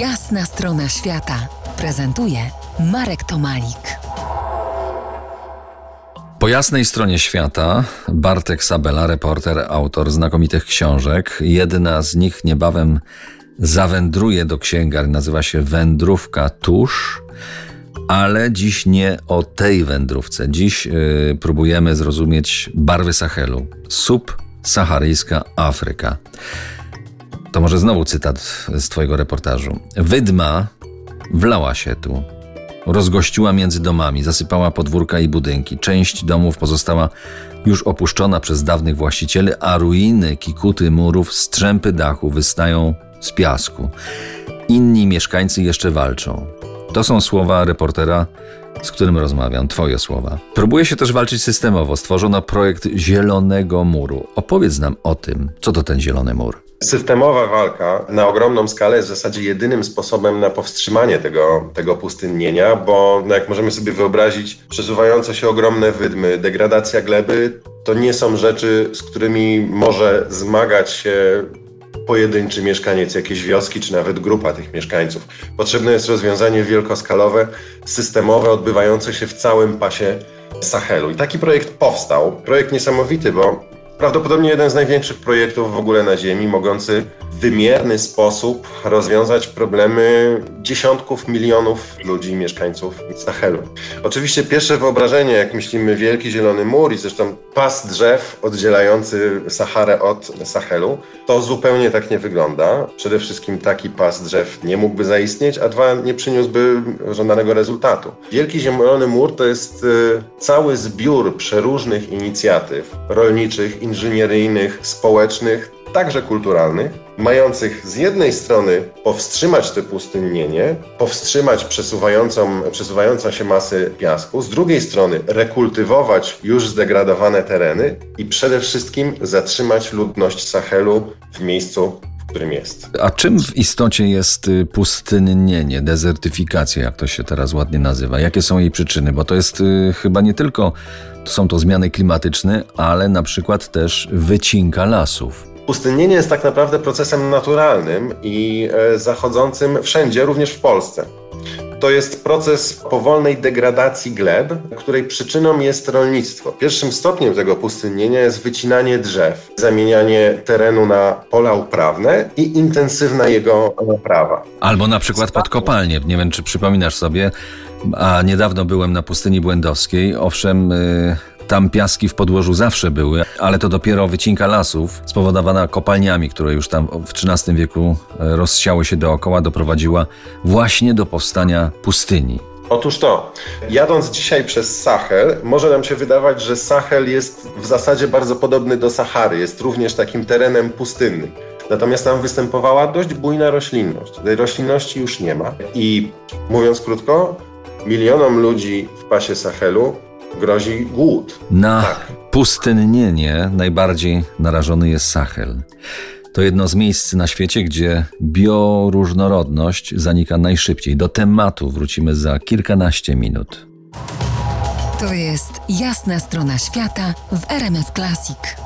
Jasna strona świata prezentuje Marek Tomalik. Po jasnej stronie świata Bartek Sabela, reporter, autor znakomitych książek. Jedna z nich niebawem zawędruje do księgarni, nazywa się Wędrówka Tusz. Ale dziś nie o tej wędrówce. Dziś yy, próbujemy zrozumieć barwy Sahelu. Subsaharyjska Afryka. To może znowu cytat z Twojego reportażu. Wydma wlała się tu. Rozgościła między domami, zasypała podwórka i budynki. Część domów pozostała już opuszczona przez dawnych właścicieli, a ruiny, kikuty murów, strzępy dachu wystają z piasku. Inni mieszkańcy jeszcze walczą. To są słowa reportera, z którym rozmawiam, Twoje słowa. Próbuje się też walczyć systemowo. Stworzono projekt Zielonego Muru. Opowiedz nam o tym, co to ten Zielony Mur. Systemowa walka na ogromną skalę jest w zasadzie jedynym sposobem na powstrzymanie tego, tego pustynnienia, bo no jak możemy sobie wyobrazić, przesuwające się ogromne wydmy, degradacja gleby, to nie są rzeczy, z którymi może zmagać się pojedynczy mieszkaniec jakiejś wioski, czy nawet grupa tych mieszkańców. Potrzebne jest rozwiązanie wielkoskalowe, systemowe, odbywające się w całym pasie Sahelu. I taki projekt powstał. Projekt niesamowity, bo Prawdopodobnie jeden z największych projektów w ogóle na Ziemi, mogący w wymierny sposób rozwiązać problemy dziesiątków milionów ludzi, mieszkańców Sahelu. Oczywiście pierwsze wyobrażenie, jak myślimy Wielki Zielony Mur i zresztą pas drzew oddzielający Saharę od Sahelu, to zupełnie tak nie wygląda. Przede wszystkim taki pas drzew nie mógłby zaistnieć, a dwa, nie przyniósłby żądanego rezultatu. Wielki Zielony Mur to jest y, cały zbiór przeróżnych inicjatyw rolniczych, inżynieryjnych, społecznych, także kulturalnych, mających z jednej strony powstrzymać to pustynnienie, powstrzymać przesuwającą, przesuwającą się masy piasku, z drugiej strony rekultywować już zdegradowane tereny i przede wszystkim zatrzymać ludność Sahelu w miejscu, którym jest. A czym w istocie jest y, pustynnienie, dezertyfikacja, jak to się teraz ładnie nazywa? Jakie są jej przyczyny? Bo to jest y, chyba nie tylko są to zmiany klimatyczne, ale na przykład też wycinka lasów. Pustynnienie jest tak naprawdę procesem naturalnym i e, zachodzącym wszędzie, również w Polsce. To jest proces powolnej degradacji gleb, której przyczyną jest rolnictwo. Pierwszym stopniem tego pustynnienia jest wycinanie drzew, zamienianie terenu na pola uprawne i intensywna jego naprawa. Albo na przykład pod kopalnię. Nie wiem, czy przypominasz sobie, a niedawno byłem na pustyni błędowskiej. Owszem, yy tam piaski w podłożu zawsze były, ale to dopiero wycinka lasów spowodowana kopalniami, które już tam w XIII wieku e, rozsiały się dookoła, doprowadziła właśnie do powstania pustyni. Otóż to, jadąc dzisiaj przez Sahel, może nam się wydawać, że Sahel jest w zasadzie bardzo podobny do Sahary, jest również takim terenem pustynnym. Natomiast tam występowała dość bujna roślinność. Tej roślinności już nie ma. I mówiąc krótko, milionom ludzi w pasie Sahelu grozi głód. Na tak. pustynnienie najbardziej narażony jest Sahel. To jedno z miejsc na świecie, gdzie bioróżnorodność zanika najszybciej. Do tematu wrócimy za kilkanaście minut. To jest jasna strona świata w RMS Classic.